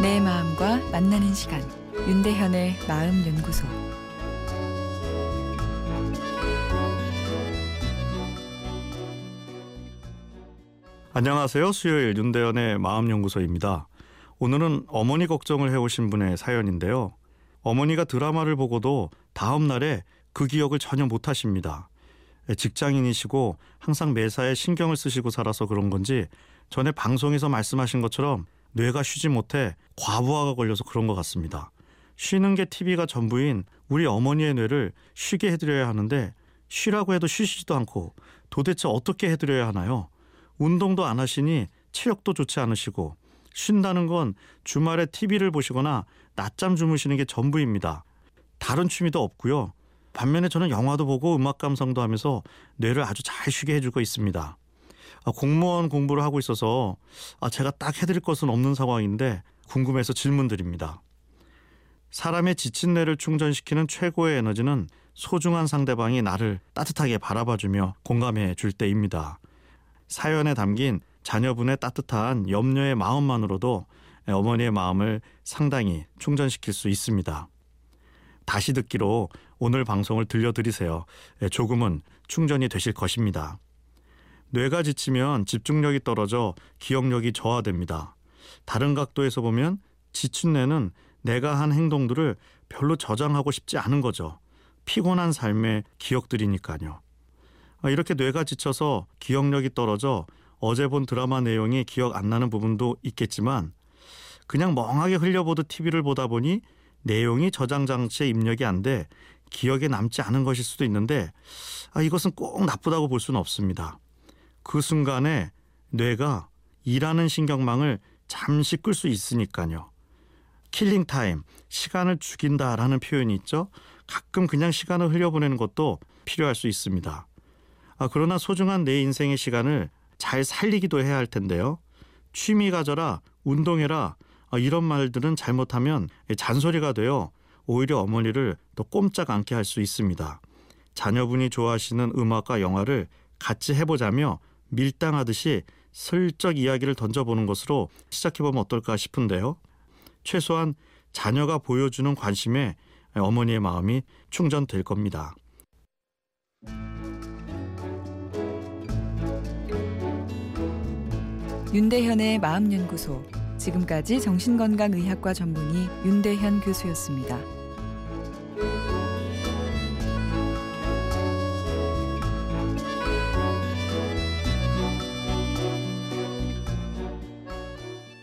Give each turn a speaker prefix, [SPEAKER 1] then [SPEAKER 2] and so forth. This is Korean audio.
[SPEAKER 1] 내 마음과 만나는 시간 윤대현의 마음 연구소
[SPEAKER 2] 안녕하세요. 수요일 윤대현의 마음 연구소입니다. 오늘은 어머니 걱정을 해 오신 분의 사연인데요. 어머니가 드라마를 보고도 다음 날에 그 기억을 전혀 못 하십니다. 직장인이시고 항상 매사에 신경을 쓰시고 살아서 그런 건지 전에 방송에서 말씀하신 것처럼 뇌가 쉬지 못해 과부하가 걸려서 그런 것 같습니다. 쉬는 게 TV가 전부인 우리 어머니의 뇌를 쉬게 해드려야 하는데 쉬라고 해도 쉬시지도 않고 도대체 어떻게 해드려야 하나요? 운동도 안 하시니 체력도 좋지 않으시고 쉰다는 건 주말에 TV를 보시거나 낮잠 주무시는 게 전부입니다. 다른 취미도 없고요. 반면에 저는 영화도 보고 음악 감상도 하면서 뇌를 아주 잘 쉬게 해주고 있습니다. 아, 공무원 공부를 하고 있어서 아, 제가 딱 해드릴 것은 없는 상황인데 궁금해서 질문 드립니다. 사람의 지친 뇌를 충전시키는 최고의 에너지는 소중한 상대방이 나를 따뜻하게 바라봐주며 공감해 줄 때입니다. 사연에 담긴 자녀분의 따뜻한 염려의 마음만으로도 어머니의 마음을 상당히 충전시킬 수 있습니다. 다시 듣기로 오늘 방송을 들려드리세요. 조금은 충전이 되실 것입니다. 뇌가 지치면 집중력이 떨어져 기억력이 저하됩니다. 다른 각도에서 보면 지친 뇌는 내가 한 행동들을 별로 저장하고 싶지 않은 거죠. 피곤한 삶의 기억들이니까요. 아, 이렇게 뇌가 지쳐서 기억력이 떨어져 어제 본 드라마 내용이 기억 안 나는 부분도 있겠지만 그냥 멍하게 흘려보듯 TV를 보다 보니 내용이 저장 장치에 입력이 안 돼 기억에 남지 않은 것일 수도 있는데 아, 이것은 꼭 나쁘다고 볼 수는 없습니다. 그 순간에 뇌가 일하는 신경망을 잠시 끌 수 있으니까요. Killing time, 시간을 죽인다라는 표현이 있죠. 가끔 그냥 시간을 흘려보내는 것도 필요할 수 있습니다. 아, 그러나 소중한 내 인생의 시간을 잘 살리기도 해야 할 텐데요. 취미 가져라, 운동해라, 아, 이런 말들은 잘못하면 잔소리가 되어 오히려 어머니를 더 꼼짝 않게 할 수 있습니다. 자녀분이 좋아하시는 음악과 영화를 같이 해보자며 밀당하듯이 슬쩍 이야기를 던져보는 것으로 시작해보면 어떨까 싶은데요. 최소한 자녀가 보여주는 관심에 어머니의 마음이 충전될 겁니다.
[SPEAKER 1] 윤대현의 마음연구소 지금까지 정신건강의학과 전문의 윤대현 교수였습니다.